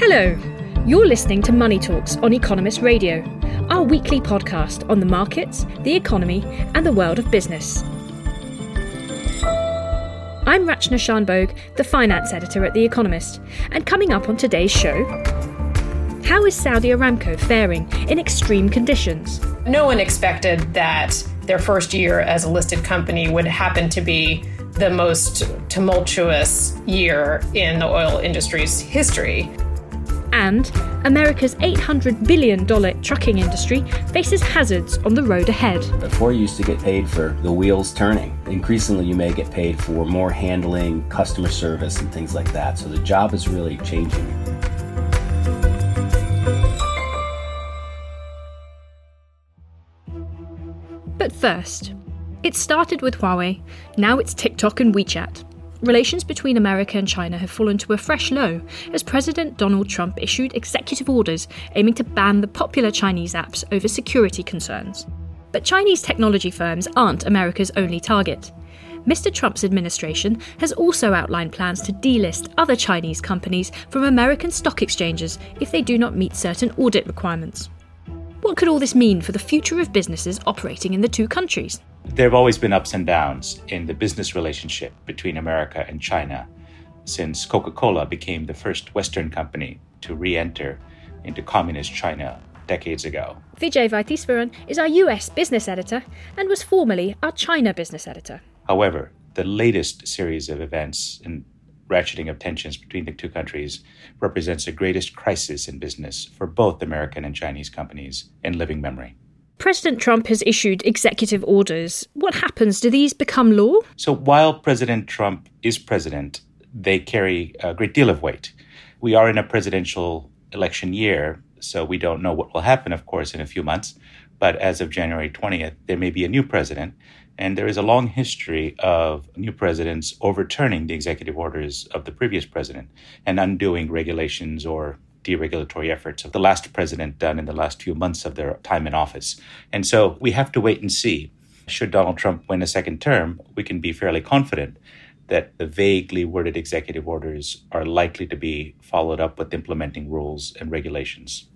Hello, you're listening to Money Talks on Economist Radio, our weekly podcast on the markets, the economy, and the world of business. I'm Rachana Shanbhogue, the finance editor at The Economist, and coming up on today's show, how is Saudi Aramco faring in extreme conditions? No one expected that their first year as a listed company would happen to be the most tumultuous year in the oil industry's history. And America's $800 billion trucking industry faces hazards on the road ahead. Before you used to get paid for the wheels turning. Increasingly, you may get paid for more handling, customer service, and things like that. So the job is really changing. But first, it started with Huawei, now it's TikTok and WeChat. Relations between America and China have fallen to a fresh low as President Donald Trump issued executive orders aiming to ban the popular Chinese apps over security concerns. But Chinese technology firms aren't America's only target. Mr. Trump's administration has also outlined plans to delist other Chinese companies from American stock exchanges if they do not meet certain audit requirements. What could all this mean for the future of businesses operating in the two countries? There have always been ups and downs in the business relationship between America and China since Coca Cola became the first Western company to re enter into communist China decades ago. Vijay Vaitheeswaran is our US business editor and was formerly our China business editor. However, the latest series of events and ratcheting of tensions between the two countries represents the greatest crisis in business for both American and Chinese companies in living memory. President Trump has issued executive orders. What happens? Do these become law? So while President Trump is president, they carry a great deal of weight. We are in a presidential election year, so we don't know what will happen, of course, in a few months. But as of January 20th, there may be a new president. And there is a long history of new presidents overturning the executive orders of the previous president and undoing regulations or deregulatory efforts of the last president done in the last few months of their time in office. And so we have to wait and see. Should Donald Trump win a second term, we can be fairly confident that the vaguely worded executive orders are likely to be followed up with implementing rules and regulations.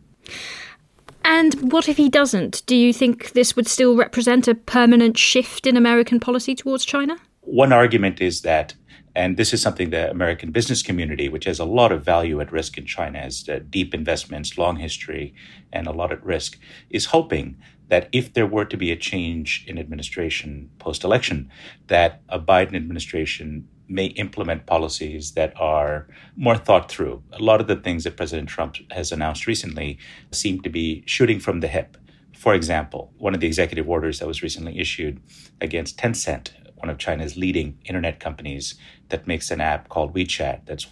And what if he doesn't? Do you think this would still represent a permanent shift in American policy towards China? One argument is that, and this is something the American business community, which has a lot of value at risk in China, has uh, deep investments, long history, and a lot at risk, is hoping that if there were to be a change in administration post election, that a Biden administration may implement policies that are more thought through. A lot of the things that President Trump has announced recently seem to be shooting from the hip. For example, one of the executive orders that was recently issued against Tencent, one of China's leading internet companies that makes an app called WeChat that's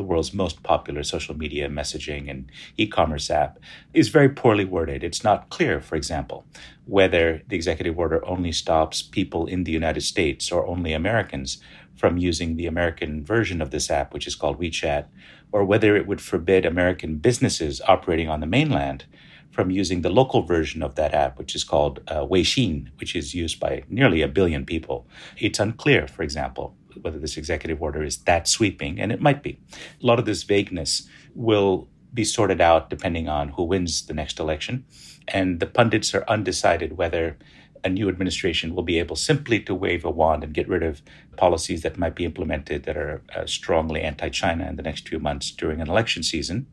the world's most popular social media messaging and e commerce app, is very poorly worded. It's not clear, for example, whether the executive order only stops people in the United States or only Americans from using the American version of this app, which is called WeChat, or whether it would forbid American businesses operating on the mainland from using the local version of that app, which is called uh, Weixin, which is used by nearly a billion people. It's unclear, for example, whether this executive order is that sweeping, and it might be. A lot of this vagueness will be sorted out depending on who wins the next election. And the pundits are undecided whether a new administration will be able simply to wave a wand and get rid of policies that might be implemented that are uh, strongly anti China in the next few months during an election season,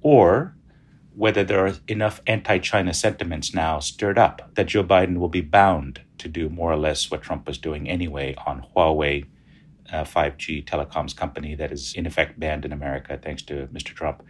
or whether there are enough anti China sentiments now stirred up that Joe Biden will be bound to do more or less what Trump was doing anyway on Huawei. Uh, 5G telecoms company that is in effect banned in America thanks to Mr. Trump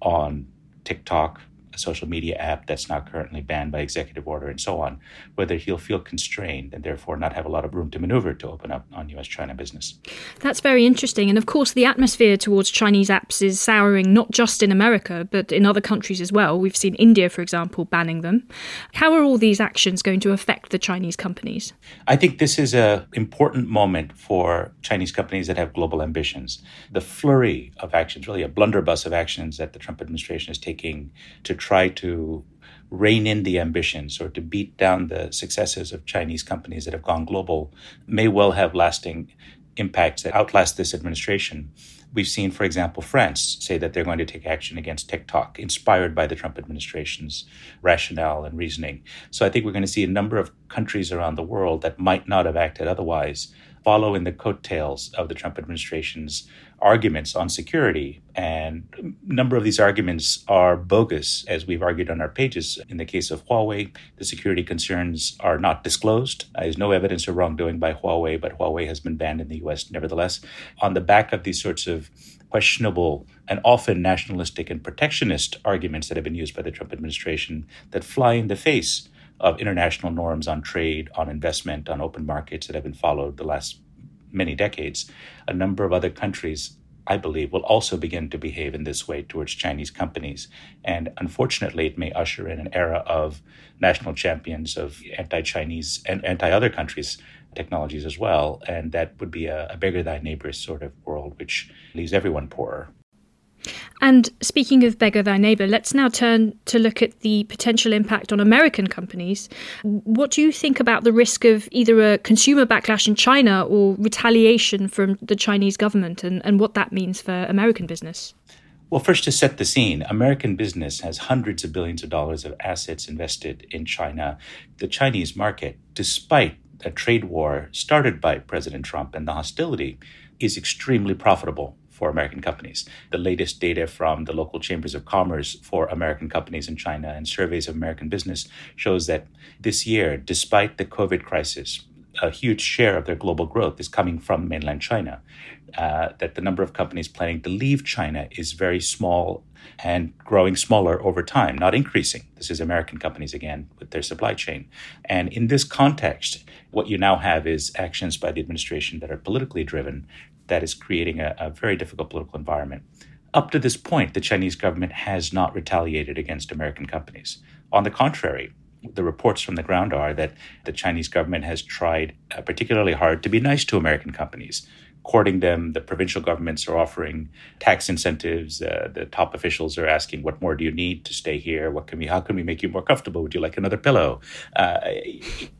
on TikTok, a social media app that's now currently banned by executive order and so on, whether he'll feel constrained and therefore not have a lot of room to maneuver to open up on US China business. That's very interesting. And of course, the atmosphere towards Chinese apps is souring not just in America, but in other countries as well. We've seen India, for example, banning them. How are all these actions going to affect the Chinese companies? I think this is an important moment for Chinese companies that have global ambitions. The flurry of actions, really a blunderbuss of actions that the Trump administration is taking to try to rein in the ambitions or to beat down the successes of Chinese companies that have gone global may well have lasting impacts that outlast this administration. We've seen, for example, France say that they're going to take action against TikTok, inspired by the Trump administration's rationale and reasoning. So I think we're going to see a number of countries around the world that might not have acted otherwise follow in the coattails of the Trump administration's arguments on security. And a number of these arguments are bogus, as we've argued on our pages. In the case of Huawei, the security concerns are not disclosed. Uh, there's no evidence of wrongdoing by Huawei, but Huawei has been banned in the US nevertheless. On the back of these sorts of questionable and often nationalistic and protectionist arguments that have been used by the Trump administration that fly in the face of international norms on trade, on investment, on open markets that have been followed the last many decades, a number of other countries, I believe, will also begin to behave in this way towards Chinese companies. And unfortunately, it may usher in an era of national champions of anti Chinese and anti other countries' technologies as well. And that would be a, a beggar thy neighbors sort of world, which leaves everyone poorer. And speaking of beggar thy neighbour, let's now turn to look at the potential impact on American companies. What do you think about the risk of either a consumer backlash in China or retaliation from the Chinese government and, and what that means for American business? Well, first, to set the scene, American business has hundreds of billions of dollars of assets invested in China. The Chinese market, despite a trade war started by President Trump and the hostility, is extremely profitable for American companies. The latest data from the local chambers of commerce for American companies in China and surveys of American business shows that this year, despite the COVID crisis, a huge share of their global growth is coming from mainland China. Uh, that the number of companies planning to leave China is very small and growing smaller over time, not increasing. This is American companies again with their supply chain. And in this context, what you now have is actions by the administration that are politically driven that is creating a, a very difficult political environment. Up to this point, the Chinese government has not retaliated against American companies. On the contrary, the reports from the ground are that the Chinese government has tried uh, particularly hard to be nice to American companies, courting them. The provincial governments are offering tax incentives. Uh, the top officials are asking, "What more do you need to stay here? What can we? How can we make you more comfortable? Would you like another pillow?" Uh,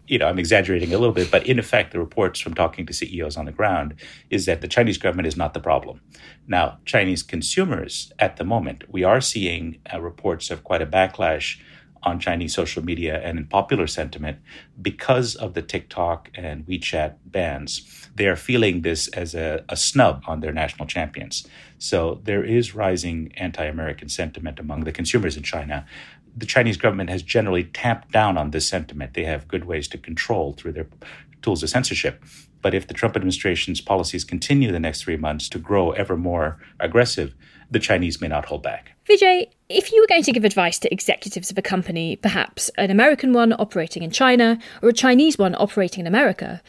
you know, I'm exaggerating a little bit, but in effect, the reports from talking to CEOs on the ground is that the Chinese government is not the problem. Now, Chinese consumers at the moment, we are seeing uh, reports of quite a backlash on Chinese social media and in popular sentiment because of the TikTok and WeChat bans. They are feeling this as a, a snub on their national champions. So there is rising anti American sentiment among the consumers in China. The Chinese government has generally tamped down on this sentiment. They have good ways to control through their tools of censorship. But if the Trump administration's policies continue the next three months to grow ever more aggressive, the Chinese may not hold back. Vijay, if you were going to give advice to executives of a company, perhaps an American one operating in China or a Chinese one operating in America,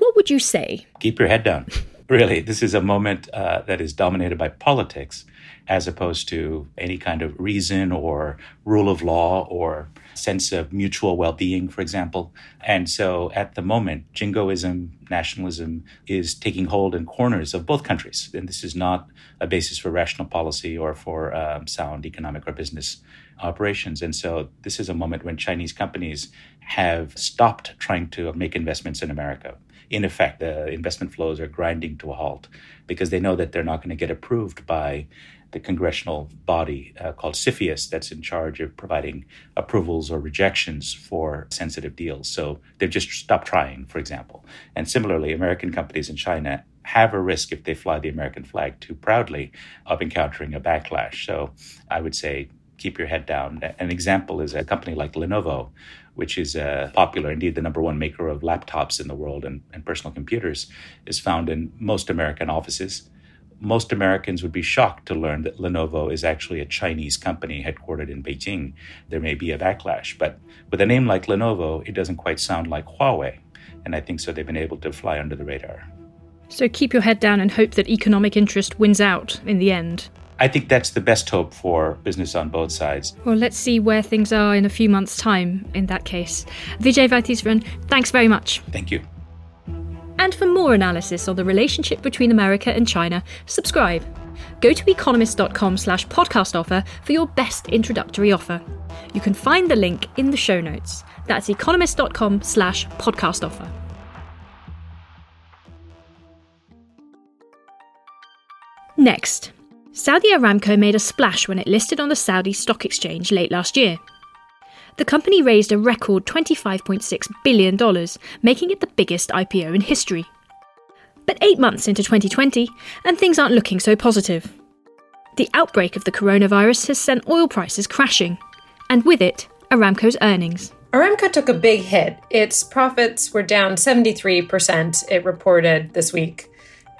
what would you say? Keep your head down. really, this is a moment uh, that is dominated by politics as opposed to any kind of reason or rule of law or sense of mutual well being, for example. And so at the moment, jingoism, nationalism is taking hold in corners of both countries. And this is not a basis for rational policy or for um, sound economic or business operations. And so this is a moment when Chinese companies have stopped trying to make investments in America. In effect, the investment flows are grinding to a halt because they know that they're not going to get approved by the congressional body uh, called CFIUS that's in charge of providing approvals or rejections for sensitive deals. So they've just stopped trying, for example. And similarly, American companies in China have a risk if they fly the American flag too proudly of encountering a backlash. So I would say keep your head down. An example is a company like Lenovo, which is uh, popular, indeed the number one maker of laptops in the world and, and personal computers, is found in most American offices most Americans would be shocked to learn that Lenovo is actually a Chinese company headquartered in Beijing. There may be a backlash, but with a name like Lenovo, it doesn't quite sound like Huawei. And I think so they've been able to fly under the radar. So keep your head down and hope that economic interest wins out in the end. I think that's the best hope for business on both sides. Well, let's see where things are in a few months' time in that case. Vijay Vaitheeswaran, thanks very much. Thank you. And for more analysis on the relationship between America and China, subscribe. Go to economist.com slash podcast offer for your best introductory offer. You can find the link in the show notes. That's economist.com slash podcast offer. Next, Saudi Aramco made a splash when it listed on the Saudi Stock Exchange late last year. The company raised a record $25.6 billion, making it the biggest IPO in history. But eight months into 2020, and things aren't looking so positive. The outbreak of the coronavirus has sent oil prices crashing, and with it, Aramco's earnings. Aramco took a big hit. Its profits were down 73%, it reported this week.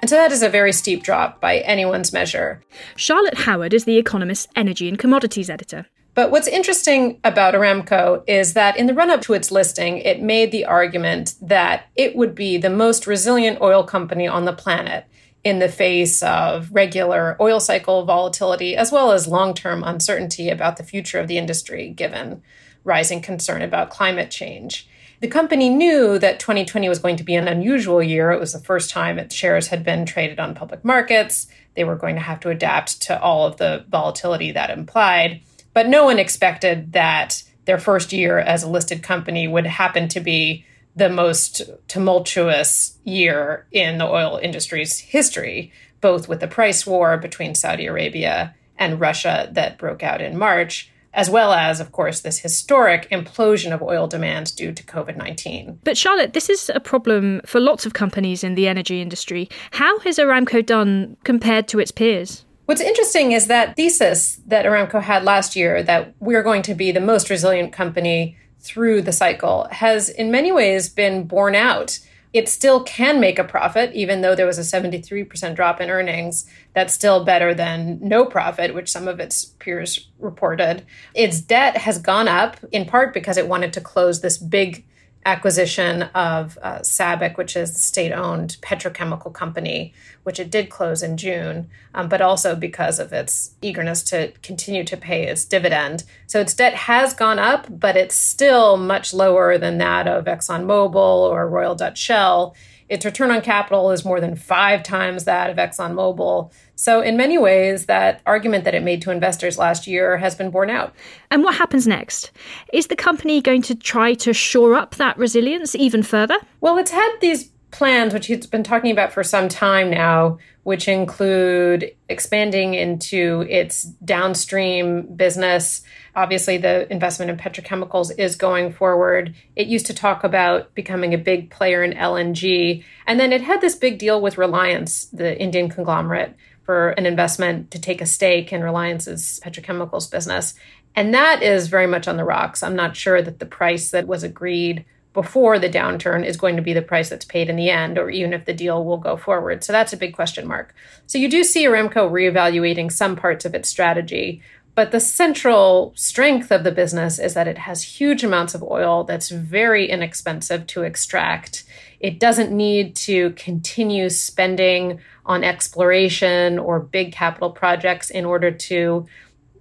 And so that is a very steep drop by anyone's measure. Charlotte Howard is The Economist's energy and commodities editor. But what's interesting about Aramco is that in the run up to its listing, it made the argument that it would be the most resilient oil company on the planet in the face of regular oil cycle volatility, as well as long term uncertainty about the future of the industry, given rising concern about climate change. The company knew that 2020 was going to be an unusual year. It was the first time its shares had been traded on public markets. They were going to have to adapt to all of the volatility that implied. But no one expected that their first year as a listed company would happen to be the most tumultuous year in the oil industry's history, both with the price war between Saudi Arabia and Russia that broke out in March, as well as, of course, this historic implosion of oil demand due to COVID 19. But, Charlotte, this is a problem for lots of companies in the energy industry. How has Aramco done compared to its peers? What's interesting is that thesis that Aramco had last year that we're going to be the most resilient company through the cycle has, in many ways, been borne out it still can make a profit, even though there was a 73% drop in earnings. That's still better than no profit, which some of its peers reported. Its debt has gone up in part because it wanted to close this big acquisition of uh, SABIC, which is the state owned petrochemical company, which it did close in June, um, but also because of its eagerness to continue to pay its dividend. So its debt has gone up, but it's still much lower than that of ExxonMobil or Royal Dutch Shell. Its return on capital is more than five times that of ExxonMobil. So, in many ways, that argument that it made to investors last year has been borne out. And what happens next? Is the company going to try to shore up that resilience even further? Well, it's had these plans, which it's been talking about for some time now, which include expanding into its downstream business. Obviously, the investment in petrochemicals is going forward. It used to talk about becoming a big player in LNG. And then it had this big deal with Reliance, the Indian conglomerate, for an investment to take a stake in Reliance's petrochemicals business. And that is very much on the rocks. I'm not sure that the price that was agreed before the downturn is going to be the price that's paid in the end, or even if the deal will go forward. So that's a big question mark. So you do see Aramco reevaluating some parts of its strategy. But the central strength of the business is that it has huge amounts of oil that's very inexpensive to extract. It doesn't need to continue spending on exploration or big capital projects in order to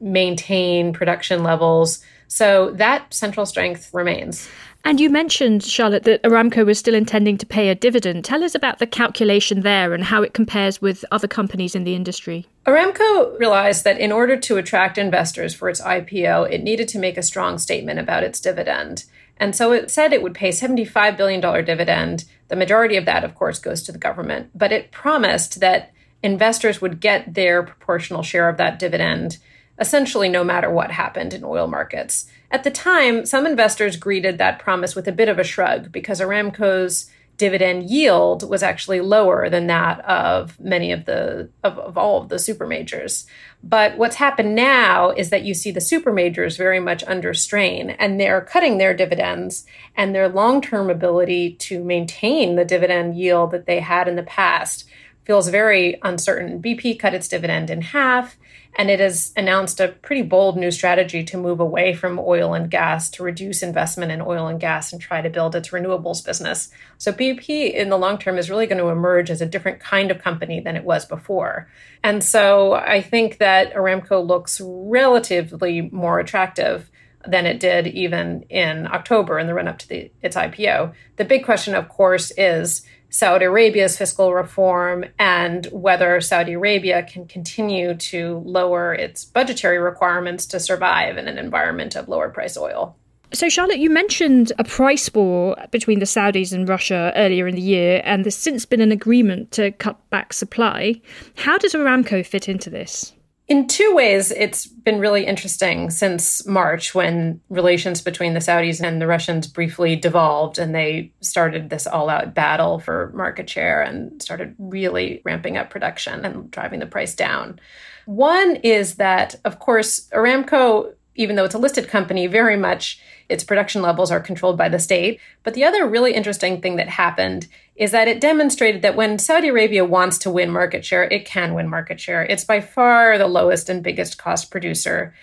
maintain production levels. So that central strength remains. And you mentioned, Charlotte, that Aramco was still intending to pay a dividend. Tell us about the calculation there and how it compares with other companies in the industry. Aramco realized that in order to attract investors for its IPO, it needed to make a strong statement about its dividend. And so it said it would pay $75 billion dividend. The majority of that, of course, goes to the government. But it promised that investors would get their proportional share of that dividend essentially no matter what happened in oil markets. At the time, some investors greeted that promise with a bit of a shrug because Aramco's dividend yield was actually lower than that of many of the of, of, all of the super majors. But what's happened now is that you see the super majors very much under strain and they're cutting their dividends and their long-term ability to maintain the dividend yield that they had in the past feels very uncertain. BP cut its dividend in half, and it has announced a pretty bold new strategy to move away from oil and gas, to reduce investment in oil and gas, and try to build its renewables business. So, BP in the long term is really going to emerge as a different kind of company than it was before. And so, I think that Aramco looks relatively more attractive than it did even in October in the run up to the, its IPO. The big question, of course, is Saudi Arabia's fiscal reform and whether Saudi Arabia can continue to lower its budgetary requirements to survive in an environment of lower price oil. So, Charlotte, you mentioned a price war between the Saudis and Russia earlier in the year, and there's since been an agreement to cut back supply. How does Aramco fit into this? In two ways, it's been really interesting since March when relations between the Saudis and the Russians briefly devolved and they started this all out battle for market share and started really ramping up production and driving the price down. One is that, of course, Aramco, even though it's a listed company, very much its production levels are controlled by the state. But the other really interesting thing that happened is that it demonstrated that when Saudi Arabia wants to win market share, it can win market share. It's by far the lowest and biggest cost producer.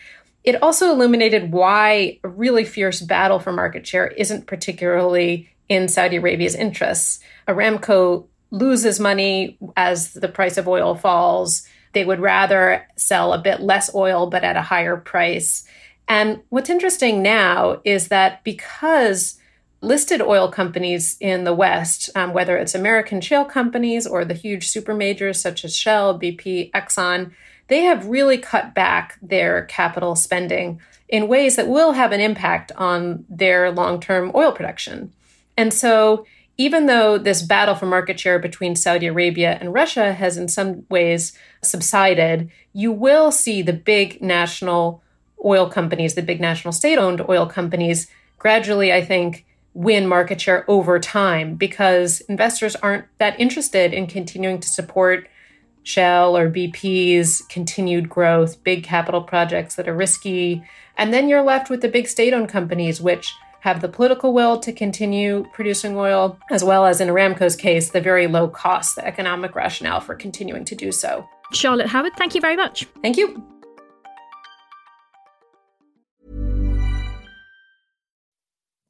It also illuminated why a really fierce battle for market share isn't particularly in Saudi Arabia's interests. Aramco loses money as the price of oil falls. They would rather sell a bit less oil, but at a higher price. And what's interesting now is that because listed oil companies in the West, um, whether it's American shale companies or the huge super majors such as Shell, BP, Exxon, they have really cut back their capital spending in ways that will have an impact on their long term oil production. And so, even though this battle for market share between Saudi Arabia and Russia has in some ways subsided, you will see the big national oil companies, the big national state owned oil companies, gradually, I think, win market share over time because investors aren't that interested in continuing to support Shell or BP's continued growth, big capital projects that are risky. And then you're left with the big state owned companies, which have the political will to continue producing oil, as well as in Aramco's case, the very low cost, the economic rationale for continuing to do so. Charlotte Howard, thank you very much. Thank you.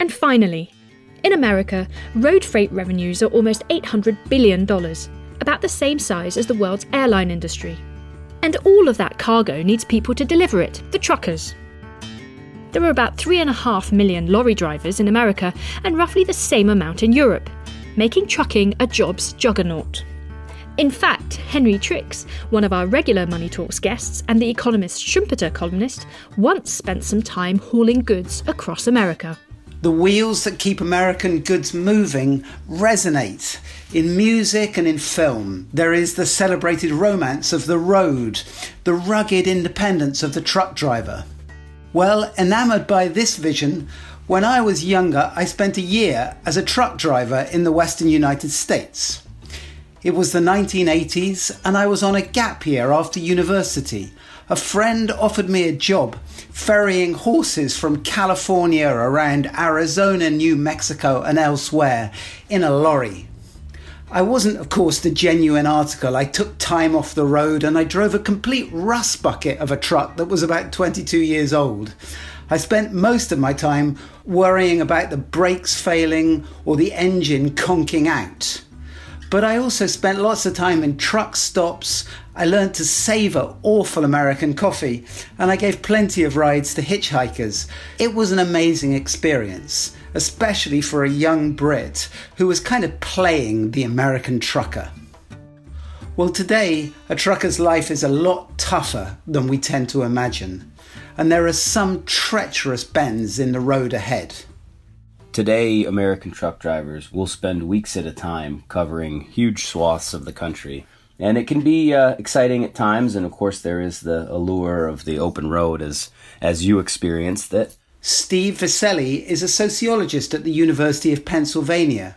And finally, in America, road freight revenues are almost $800 billion, about the same size as the world's airline industry. And all of that cargo needs people to deliver it, the truckers. There are about 3.5 million lorry drivers in America and roughly the same amount in Europe, making trucking a jobs juggernaut. In fact, Henry Tricks, one of our regular Money Talks guests and the Economist Schumpeter columnist, once spent some time hauling goods across America. The wheels that keep American goods moving resonate. In music and in film, there is the celebrated romance of the road, the rugged independence of the truck driver. Well, enamoured by this vision, when I was younger, I spent a year as a truck driver in the western United States. It was the 1980s, and I was on a gap year after university. A friend offered me a job ferrying horses from California around Arizona, New Mexico, and elsewhere in a lorry. I wasn't, of course, the genuine article. I took time off the road and I drove a complete rust bucket of a truck that was about 22 years old. I spent most of my time worrying about the brakes failing or the engine conking out. But I also spent lots of time in truck stops. I learned to savour awful American coffee, and I gave plenty of rides to hitchhikers. It was an amazing experience especially for a young Brit who was kind of playing the American trucker. Well, today, a trucker's life is a lot tougher than we tend to imagine, and there are some treacherous bends in the road ahead. Today, American truck drivers will spend weeks at a time covering huge swaths of the country. And it can be uh, exciting at times, and of course, there is the allure of the open road as, as you experienced it. Steve Viscelli is a sociologist at the University of Pennsylvania.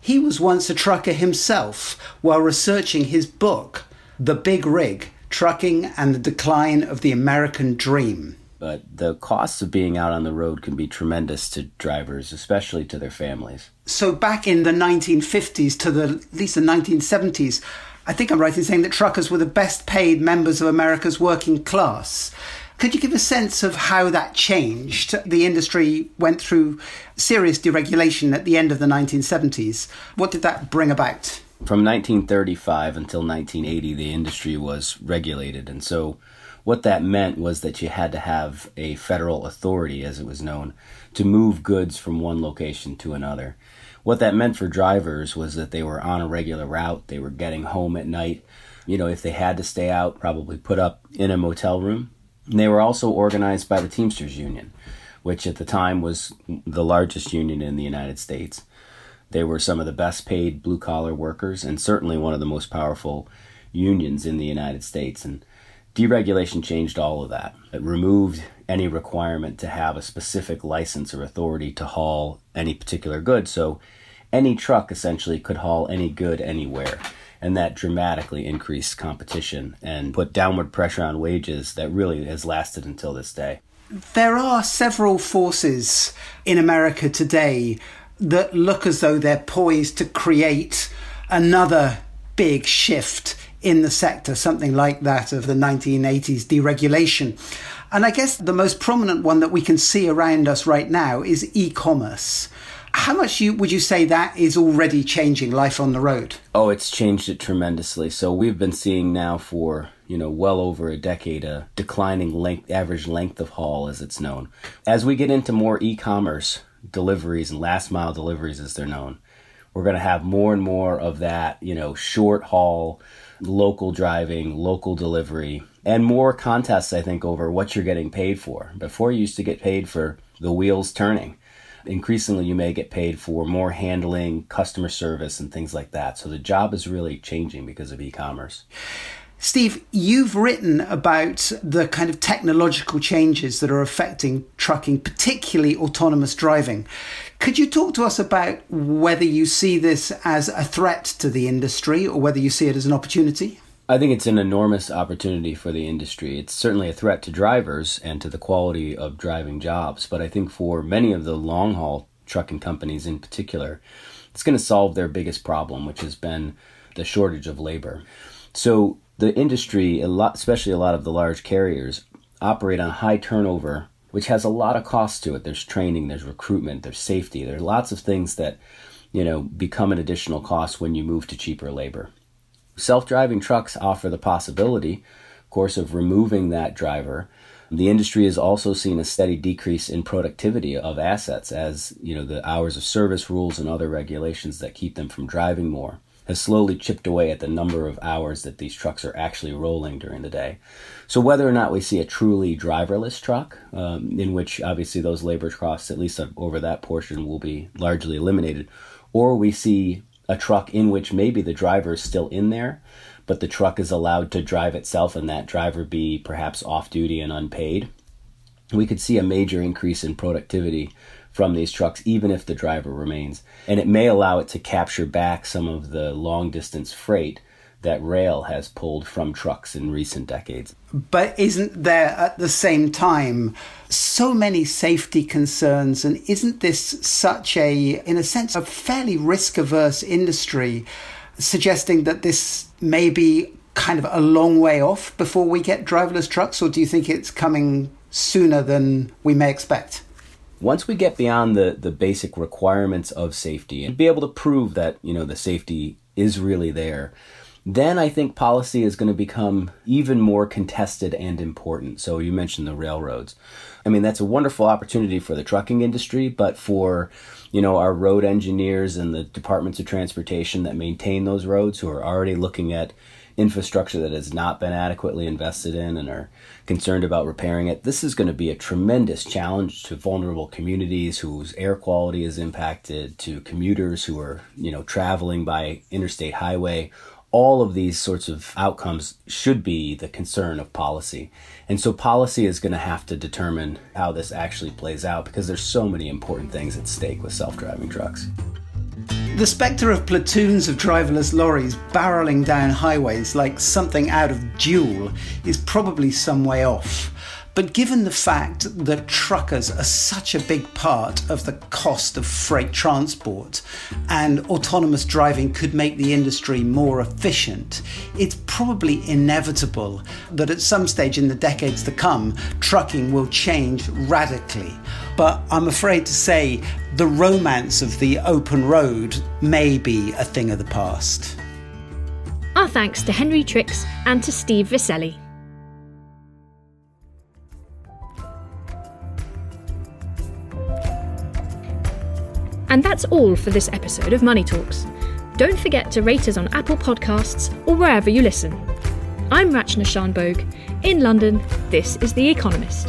He was once a trucker himself while researching his book, The Big Rig Trucking and the Decline of the American Dream but the costs of being out on the road can be tremendous to drivers, especially to their families. So back in the 1950s to the at least the 1970s, I think I'm right in saying that truckers were the best paid members of America's working class. Could you give a sense of how that changed? The industry went through serious deregulation at the end of the 1970s. What did that bring about? From 1935 until 1980, the industry was regulated, and so what that meant was that you had to have a federal authority, as it was known, to move goods from one location to another. What that meant for drivers was that they were on a regular route, they were getting home at night. You know, if they had to stay out, probably put up in a motel room. And they were also organized by the Teamsters Union, which at the time was the largest union in the United States. They were some of the best paid blue collar workers and certainly one of the most powerful unions in the United States. And Deregulation changed all of that. It removed any requirement to have a specific license or authority to haul any particular good. So any truck essentially could haul any good anywhere. And that dramatically increased competition and put downward pressure on wages that really has lasted until this day. There are several forces in America today that look as though they're poised to create another big shift in the sector, something like that of the 1980s deregulation. And I guess the most prominent one that we can see around us right now is e commerce. How much you, would you say that is already changing life on the road? Oh, it's changed it tremendously. So we've been seeing now for you know well over a decade a declining length, average length of haul, as it's known. As we get into more e-commerce deliveries and last mile deliveries, as they're known, we're going to have more and more of that you know short haul local driving, local delivery, and more contests, I think, over what you're getting paid for. Before you used to get paid for the wheels turning. Increasingly, you may get paid for more handling, customer service, and things like that. So the job is really changing because of e commerce. Steve, you've written about the kind of technological changes that are affecting trucking, particularly autonomous driving. Could you talk to us about whether you see this as a threat to the industry or whether you see it as an opportunity? I think it's an enormous opportunity for the industry. It's certainly a threat to drivers and to the quality of driving jobs, but I think for many of the long haul trucking companies in particular, it's going to solve their biggest problem, which has been the shortage of labor. So the industry, a lot, especially a lot of the large carriers, operate on high turnover, which has a lot of costs to it. There's training, there's recruitment, there's safety. There's lots of things that, you know, become an additional cost when you move to cheaper labor. Self-driving trucks offer the possibility, of course, of removing that driver. The industry has also seen a steady decrease in productivity of assets as, you know, the hours of service rules and other regulations that keep them from driving more has slowly chipped away at the number of hours that these trucks are actually rolling during the day. So whether or not we see a truly driverless truck, um, in which obviously those labor costs, at least over that portion, will be largely eliminated, or we see a truck in which maybe the driver is still in there, but the truck is allowed to drive itself and that driver be perhaps off duty and unpaid, we could see a major increase in productivity from these trucks, even if the driver remains. And it may allow it to capture back some of the long distance freight that rail has pulled from trucks in recent decades. But isn't there at the same time so many safety concerns? And isn't this such a, in a sense, a fairly risk averse industry, suggesting that this may be kind of a long way off before we get driverless trucks? Or do you think it's coming sooner than we may expect? Once we get beyond the, the basic requirements of safety and be able to prove that you know the safety is really there then I think policy is going to become even more contested and important. So you mentioned the railroads. I mean, that's a wonderful opportunity for the trucking industry, but for you know our road engineers and the departments of transportation that maintain those roads who are already looking at infrastructure that has not been adequately invested in and are concerned about repairing it. This is going to be a tremendous challenge to vulnerable communities whose air quality is impacted, to commuters who are, you know, traveling by interstate highway. All of these sorts of outcomes should be the concern of policy. And so policy is going to have to determine how this actually plays out because there's so many important things at stake with self-driving trucks. The spectre of platoons of driverless lorries barreling down highways like something out of Duel is probably some way off. But given the fact that truckers are such a big part of the cost of freight transport and autonomous driving could make the industry more efficient, it's probably inevitable that at some stage in the decades to come, trucking will change radically. But I'm afraid to say the romance of the open road may be a thing of the past. Our thanks to Henry Tricks and to Steve Viscelli. And that's all for this episode of Money Talks. Don't forget to rate us on Apple Podcasts or wherever you listen. I'm Rachana Shanbhogue. In London, this is The Economist.